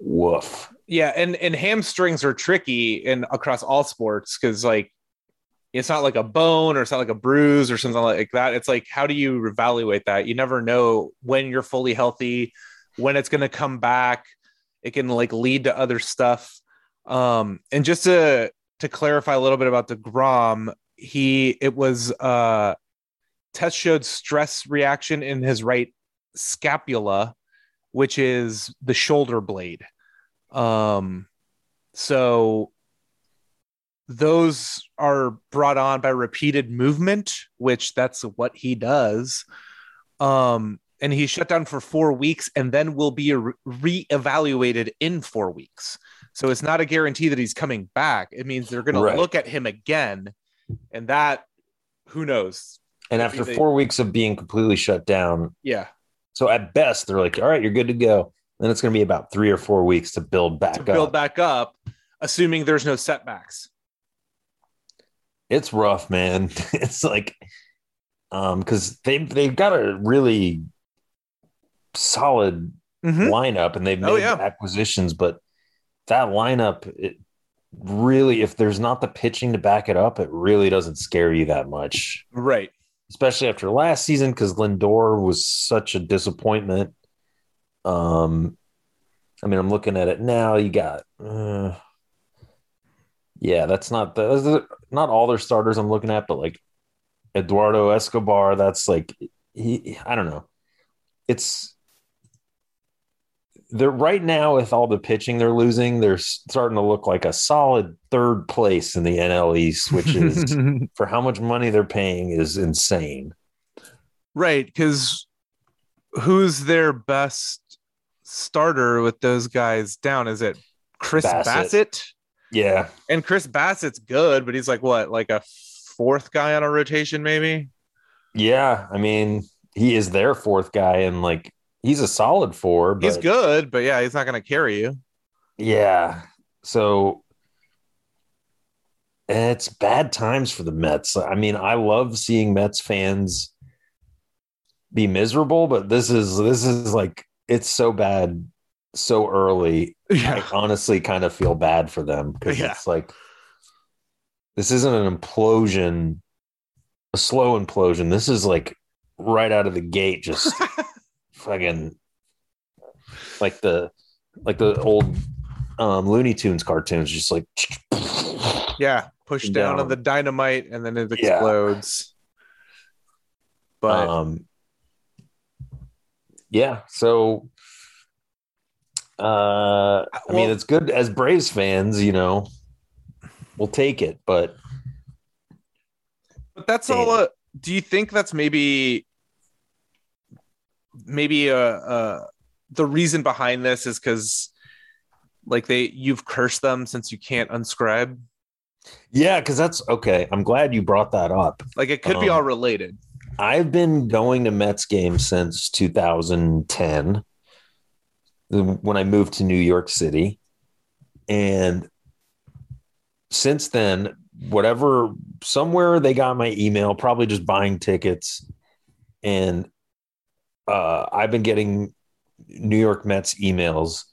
woof Yeah, and and hamstrings are tricky in across all sports because like it's not like a bone or it's not like a bruise or something like that. It's like how do you evaluate that? You never know when you're fully healthy, when it's going to come back. It can like lead to other stuff. Um, and just to to clarify a little bit about deGrom, he it was uh test showed stress reaction in his right scapula, which is the shoulder blade. Um, so those are brought on by repeated movement, which that's what he does. Um, and he's shut down for four weeks and then will be re- reevaluated in four weeks. So it's not a guarantee that he's coming back. It means they're going Right. to look at him again, and that who knows? And after they- four weeks of being completely shut down, Yeah, so at best they're like, "All right, you're good to go." Then it's going to be about three or four weeks to build back to up. build back up, assuming there's no setbacks. It's rough, man. *laughs* it's like, um, because they they've got a really solid Mhm. lineup and they've made Oh, yeah. acquisitions, but that lineup, it really, if there's not the pitching to back it up, it really doesn't scare you that much. Right. especially after last season because Lindor was such a disappointment. Um, I mean, I'm looking at it now. You got, uh, yeah, that's not the not all their starters I'm looking at, but like Eduardo Escobar, that's like he. I don't know. It's they're right now with all the pitching they're losing. They're starting to look like a solid third place in the NL East, which is *laughs* for how much money they're paying is insane. Right, because who's their best starter with those guys down? Is it Chris Bassitt. Bassitt? Yeah. And Chris Bassitt's good, but he's like what, like a fourth guy on a rotation, maybe? Yeah. I mean, he is their fourth guy and like he's a solid four, but He's good, but yeah, he's not going to carry you. yeah. So it's bad times for the Mets. I mean, I love seeing Mets fans be miserable, but this is this is like it's so bad so early. *laughs* I honestly kind of feel bad for them because Yeah. it's like this isn't an implosion, a slow implosion. This is like right out of the gate, just *laughs* fucking like the like the old um, Looney Tunes cartoons, just like yeah, push down, Down. on the dynamite and then it Yeah. explodes. But um, yeah. So, uh, I mean, it's good as Braves fans, you know, we'll take it, but But that's all. Uh, do you think that's maybe, maybe uh, uh, the reason behind this is because, like they you've cursed them since you can't unscribe. yeah, because that's okay. I'm glad you brought that up. Like it could be Um, all related. I've been going to Mets games since 2010 when I moved to New York City. And since then, whatever, somewhere they got my email, probably just buying tickets. And uh, I've been getting New York Mets emails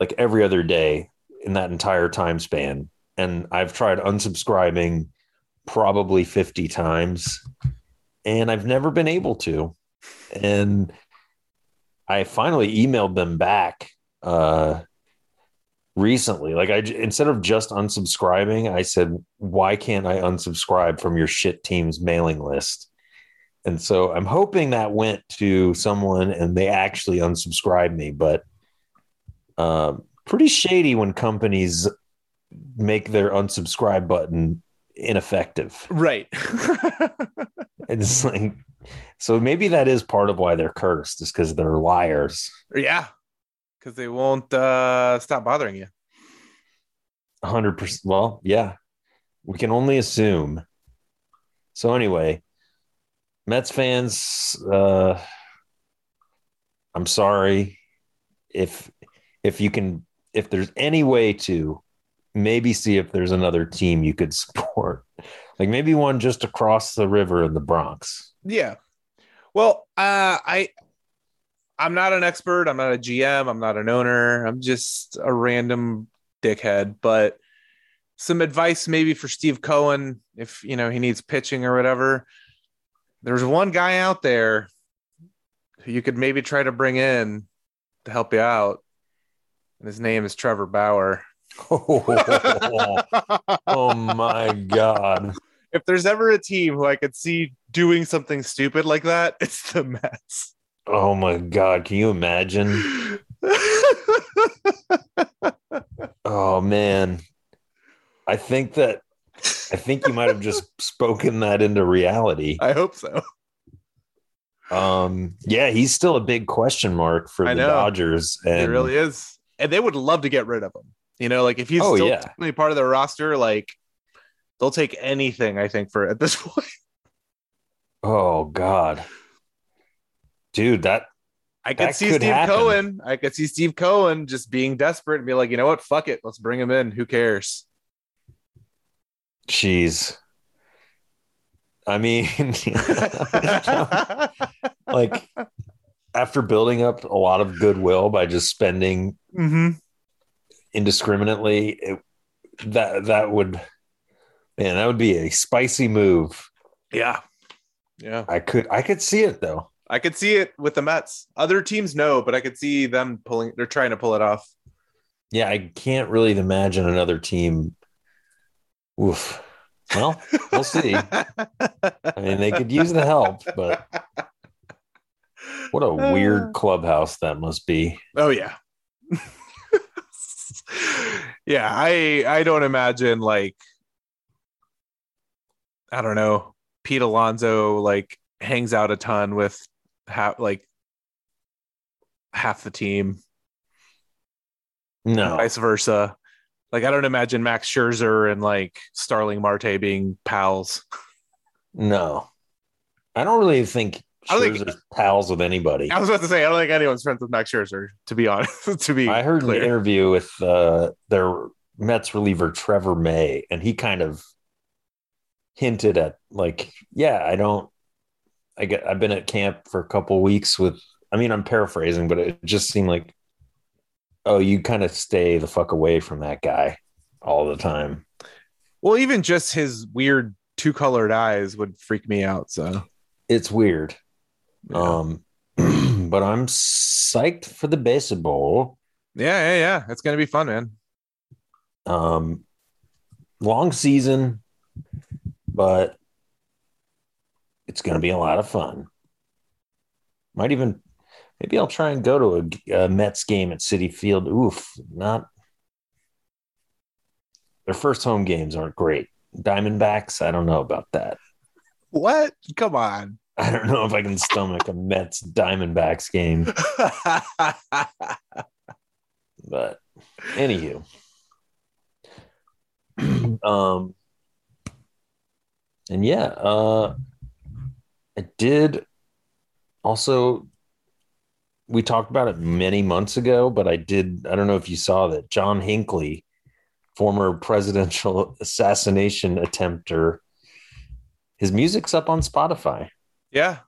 like every other day in that entire time span. And I've tried unsubscribing probably 50 times and I've never been able to. And I finally emailed them back uh, recently. Like I instead of just unsubscribing, I said, "Why can't I unsubscribe from your shit team's mailing list?" And so I'm hoping that went to someone and they actually unsubscribed me. But um, pretty shady when companies make their unsubscribe button ineffective. Right. *laughs* It's like so maybe that is part of why they're cursed, is because they're liars. yeah. Because they won't uh, stop bothering you. hundred percent. Well, yeah, we can only assume. So anyway, Mets fans, uh, I'm sorry if if you can if there's any way to maybe see if there's another team you could *laughs* support, like maybe one just across the river in the Bronx. Yeah. Well, uh, I I'm not an expert. I'm not a GM. I'm not an owner. I'm just a random dickhead. But some advice maybe for Steve Cohen if you know he needs pitching or whatever. There's one guy out there who you could maybe try to bring in to help you out, and his name is Trevor Bauer. Oh, *laughs* oh my god. if there's ever a team who I could see doing something stupid like that, it's the Mets. Oh my god. Can you imagine? *laughs* Oh man. I think that I think you might have just spoken that into reality. I hope so. Um yeah, he's still a big question mark for the. Dodgers and it really is. And they would love to get rid of him. You know, like if he's Oh, still yeah. technically part of their roster, like they'll take anything, I think, for at this *laughs* point. Oh god. Dude, that I could That see could Steve happen. Cohen. I could see Steve Cohen just being desperate and be like, you know what? Fuck it. Let's bring him in. Who cares? Jeez. I mean *laughs* like after building up a lot of goodwill by just spending hmm indiscriminately, it, that that would man, that would be a spicy move. Yeah. Yeah. I could I could see it though. I could see it with the Mets. Other teams no, but I could see them pulling they're trying to pull it off. Yeah, I can't really imagine another team. Oof. Well, we'll see. I mean, they could use the help, but what a uh. weird clubhouse that must be. Oh yeah. yeah, I I don't imagine like I don't know, Pete Alonso like hangs out a ton with half like half the team, No, vice versa. Like I don't imagine Max Scherzer and like Starling Marte being pals. no. I don't really think I don't think- Scherzer's pals with anybody. I was about to say I don't think anyone's friends with Max Scherzer, to be honest. *laughs* to be I heard clear. an interview with uh, their Mets reliever Trevor May, and he kind of hinted at like, yeah, I don't. I get. I've been at camp for a couple weeks with. I mean, I'm paraphrasing, but it just seemed like, oh, you kind of stay the fuck away from that guy all the time. Well, even just his weird two colored eyes would freak me out. So It's weird. yeah. Um, *clears throat* but I'm psyched for the baseball. yeah, yeah, yeah. It's gonna be fun, man. Um, long season, but it's going to be a lot of fun. Might even, maybe I'll try and go to a, a Mets game at Citi Field. Oof, not their first home games aren't great. Diamondbacks, I don't know about that. What? Come on. *laughs* I don't know if I can stomach a Mets Diamondbacks game, *laughs* but anywho. *clears throat* um and yeah, uh I did also we talked about it many months ago, but I did I don't know if you saw that John Hinckley, former presidential *laughs* assassination attempter, his music's up on Spotify. yeah.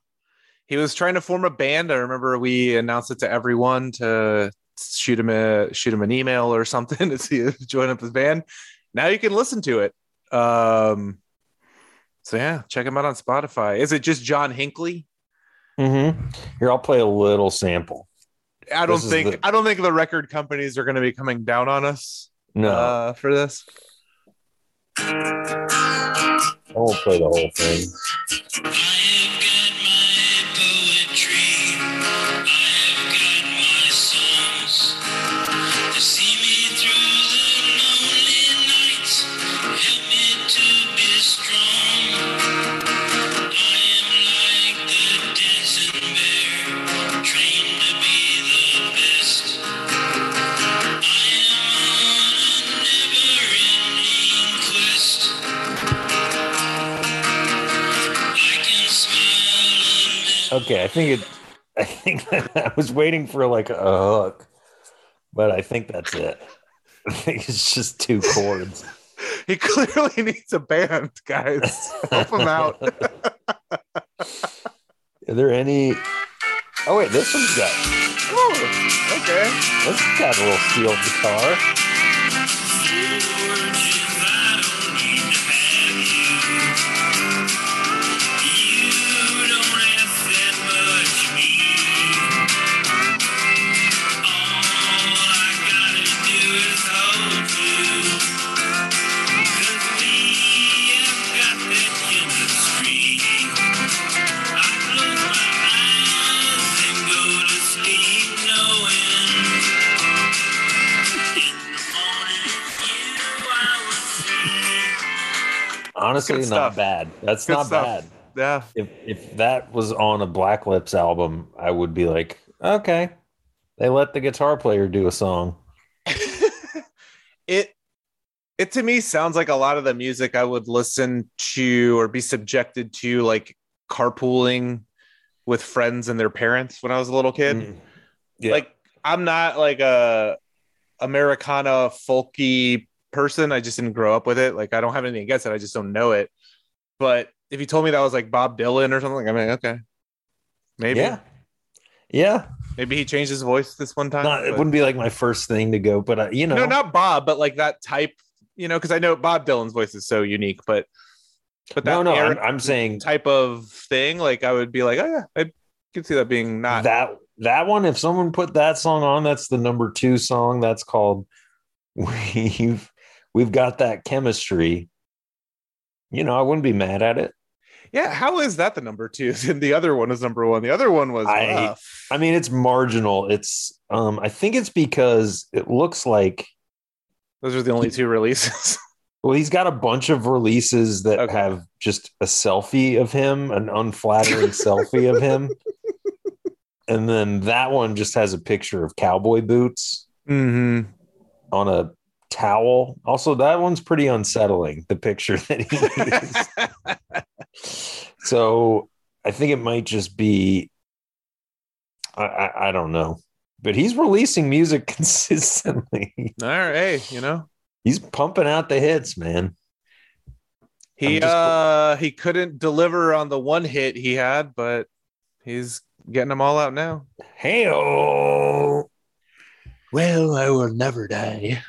He was trying to form a band. I remember we announced it to everyone to shoot him a shoot him an email or *laughs* something to see if join up his band. Now you can listen to it. Um so yeah, check him out on Spotify. Is it just John Hinckley? Mm-hmm. Here, I'll play a little sample. I don't This think the- I don't think the record companies are going to be coming down on us No, uh, for this. I won't play the whole thing. Okay, I think it. I think *laughs* I was waiting for like a hook, but I think that's it. *laughs* I think it's just two chords. He clearly *laughs* needs a band, guys. Help him out. Are there any? Oh wait, this one's got Oh, okay. this has got a little steel guitar. Honestly, not bad. That's Good not stuff. bad. Yeah. If if that was on a Black Lips album, I would be like, okay, they let the guitar player do a song. *laughs* it it to me sounds like a lot of the music I would listen to or be subjected to like carpooling with friends and their parents when I was a little kid. Mm. Yeah. Like I'm not like a Americana folky person. I just didn't grow up with it. Like I don't have anything against it. I just don't know it. But if you told me that was like Bob Dylan or something, I mean, okay, maybe, Yeah, yeah. maybe he changed his voice this one time. Not, it wouldn't be like my first thing to go, but uh, you know, no, not Bob, but like that type, you know, because I know Bob Dylan's voice is so unique, but but that no, no. I'm, I'm saying type of thing, like I would be like, oh yeah, I could see that being not that that one. If someone put that song on, that's the number two song. That's called *laughs* "We've We've Got That Chemistry." You know, I wouldn't be mad at it. yeah. How is that the number two? And *laughs* the other one is number one. The other one was I-. I mean, it's marginal. It's um, I think it's because it looks like Those are the only two releases. *laughs* Well, he's got a bunch of releases that Okay. have just a selfie of him, an unflattering *laughs* selfie of him. And then that one just has a picture of cowboy boots mm-hmm. on a towel. Also, that one's pretty unsettling, the picture that he used. *laughs* so I think it might just be I, I, I don't know. But he's releasing music *laughs* consistently. All right, hey, you know, He's pumping out the hits, man. He just... uh he couldn't deliver on the one hit he had, but he's getting them all out now. Hey. Well, I will never die.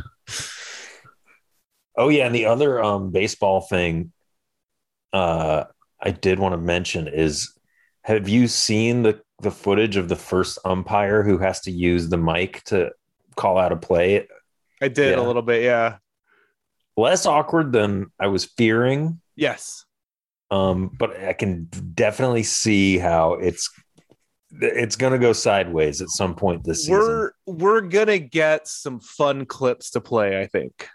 Oh yeah, and the other um baseball thing uh I did want to mention is have you seen the the footage of the first umpire who has to use the mic to call out a play? I did Yeah. a little bit, yeah. Less awkward than I was fearing. Yes. Um, but I can definitely see how it's it's gonna go sideways at some point this season. We're we're gonna get some fun clips to play, I think.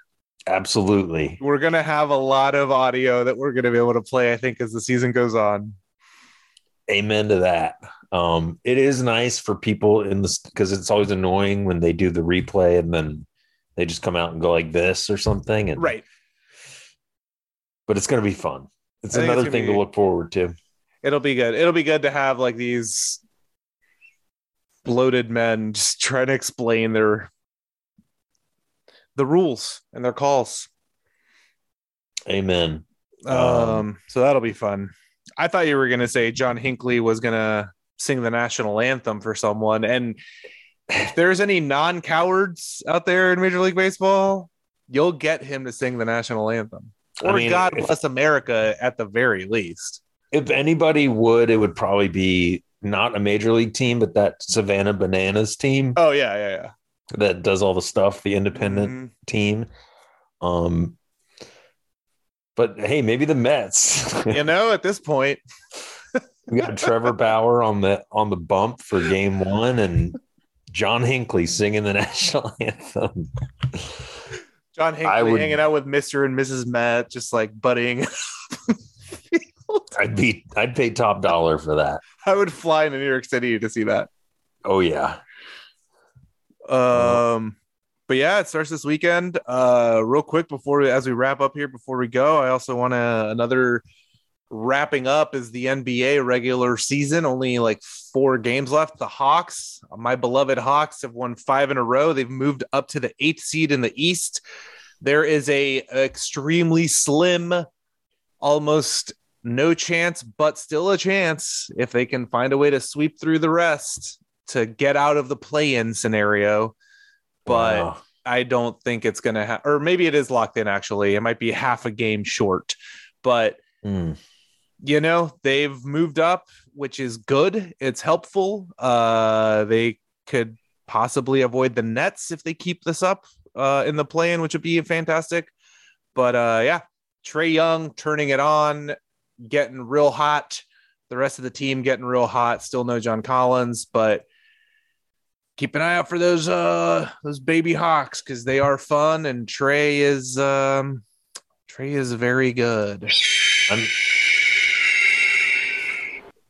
Absolutely. We're gonna have a lot of audio that we're gonna be able to play, I think, as the season goes on. Amen to that. Um, it is nice for people in this because it's always annoying when they do the replay and then they just come out and go like this or something. And Right. but it's going to be fun. It's think it's another thing be- to look forward to. It'll be good. It'll be good to have like these bloated men just trying to explain their the rules and their calls. Amen. Um, Um, so that'll be fun. I thought you were gonna say John Hinckley was gonna sing the national anthem for someone, and if there's any non-cowards out there in Major League Baseball, you'll get him to sing the national anthem. I Or mean, God if- bless America at the very least. If anybody would, it would probably be not a major league team, but that Savannah Bananas team Oh yeah, yeah, yeah. That does all the stuff, the independent Mhm. team. Um, but hey, maybe the Mets. You know, at this point, *laughs* We got Trevor Bauer on the on the bump for game one, and John Hinckley singing the *laughs* national anthem. John Hinckley would- hanging out with Mr. and Mrs. Met, just like buddying. I'd be I'd pay top dollar for that. I would fly into New York City to see that. Oh yeah, Um, but yeah, it starts this weekend. Uh, real quick before we, as we wrap up here, before we go, I also want to another wrapping up is the NBA regular season. Only like four games left. The Hawks, my beloved Hawks, have won five in a row. They've moved up to the eighth seed in the East. There is a extremely slim, almost no chance, but still a chance if they can find a way to sweep through the rest to get out of the play-in scenario. But Wow. I don't think it's going to have, or maybe it is locked in actually. It might be half a game short, but Hmm. you know, they've moved up, which is good. It's helpful. Uh, they could possibly avoid the Nets if they keep this up uh, in the play-in, which would be fantastic. But uh, yeah, Trae Young turning it on, getting real hot. The rest of the team getting real hot. Still no John Collins, but keep an eye out for those uh those baby hawks because they are fun and Trae is um Trae is very good. I'm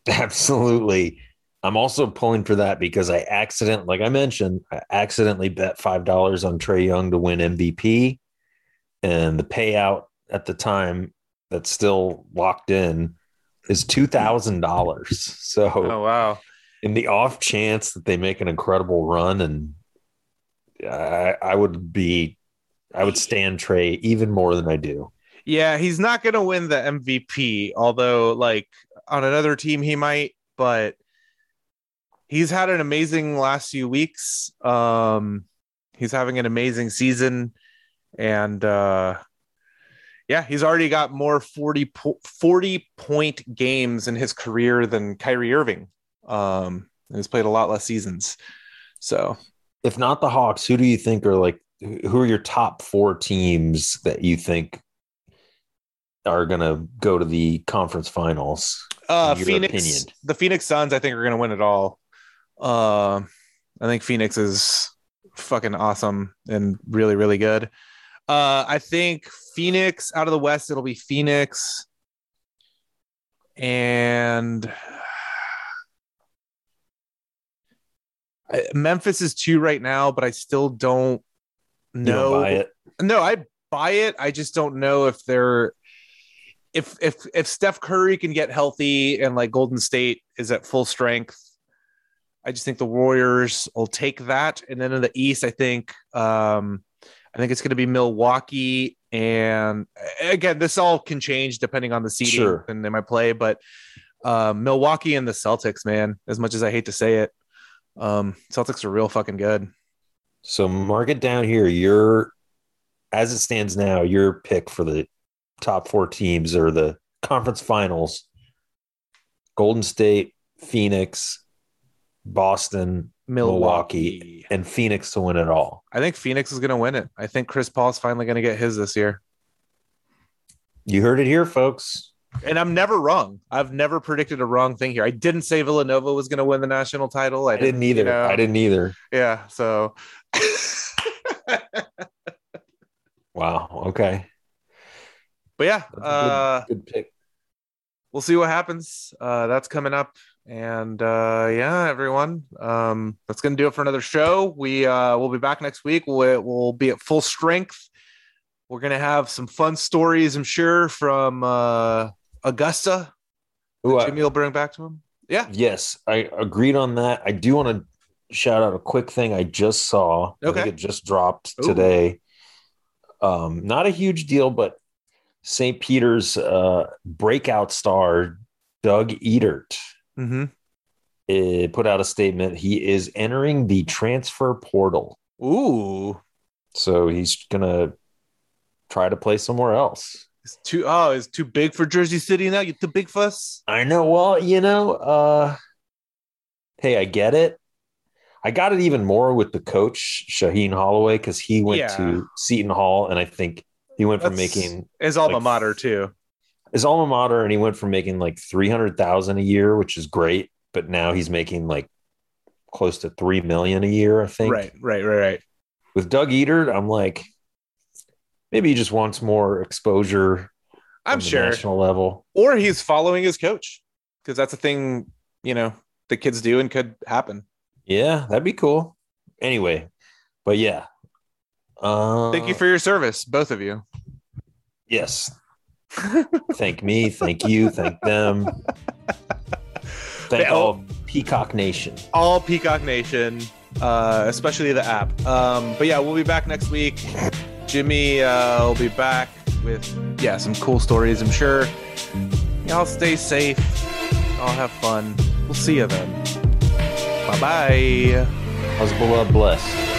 absolutely. I'm also pulling for that because I accident, like I mentioned, I accidentally bet five dollars on Trae Young to win MVP, and the payout at the time that's still locked in is two thousand dollars. So, Oh wow. In the off chance that they make an incredible run, and I, I would be, I would stand Trae even more than I do. Yeah, he's not going to win the MVP, although like on another team he might, but he's had an amazing last few weeks. Um he's having an amazing season and uh yeah, he's already got more 40 po- 40 point games in his career than Kyrie Irving. Um and he's played a lot less seasons. So, if not the Hawks, who do you think are like who are your top four teams that you think are going to go to the conference finals? Uh, Phoenix, opinion? the Phoenix Suns, I think are going to win it all. Um, I think Phoenix is fucking awesome and really, really good. Uh, I think Phoenix out of the West, it'll be Phoenix and I- Memphis is two right now, but I still don't know. don't buy it. No, I buy it. I just don't know if they're if if if Steph Curry can get healthy and like Golden State is at full strength. I just think the Warriors will take that. And then in the East, I think um I think it's going to be Milwaukee and again, this all can change depending on the seeding Sure. and they might play, but um Milwaukee and the Celtics, man, as much as I hate to say it. Um Celtics are real fucking good. So mark it down here. Your as it stands now, your pick for the top four teams or the conference finals: Golden State, Phoenix, Boston, Milwaukee. and Phoenix to win it all. I think Phoenix is going to win it. I think Chris Paul's finally going to get his this year. You heard it here, folks. And I'm never wrong. I've never predicted a wrong thing here. I didn't say Villanova was going to win the national title. I, I didn't either. you know, I didn't either. Yeah. So Wow. Okay. but yeah, good- uh, good pick. we'll see what happens. Uh, that's coming up. And uh, yeah, everyone, um, that's going to do it for another show. We uh, we'll be back next week. We'll, we'll be at full strength. We're going to have some fun stories, I'm sure, from uh, Augusta. Ooh, I- Jimmy will bring back to him. Yeah. Yes, I agreed on that. I do want to shout out a quick thing I just saw. I Okay. think it just dropped Ooh. today. Um, not a huge deal, but St. Peter's uh, breakout star Doug Edert Mm-hmm. eh, put out a statement. He is entering the transfer portal, Ooh. so he's gonna try to play somewhere else. It's too oh, it's too big for Jersey City now. You too big for us. I know. Well, you know, uh, hey, I get it. I got it even more with the coach Shaheen Holloway because he went Yeah. to Seton Hall, and I think he went from That's- making His alma Like- mater too. his alma mater, and he went from making like three hundred thousand a year, which is great, but now he's making like close to three million a year. I think. Right, right, right, right. With Doug Edert, I'm like, maybe he just wants more exposure. I'm sure. national level. Or he's following his coach because that's a thing you know the kids do and could happen. Yeah, that'd be cool. Anyway, but yeah. Uh, Thank you for your service, both of you. yes. *laughs* thank me, thank you, thank them. Thank Oh. all Peacock Nation. all Peacock Nation, uh, especially the app. Um, but yeah, we'll be back next week. Jimmy uh, will be back with yeah some cool stories. I'm sure. Y'all stay safe. Y'all have fun. We'll see you then. Bye bye. Hezbollah blessed.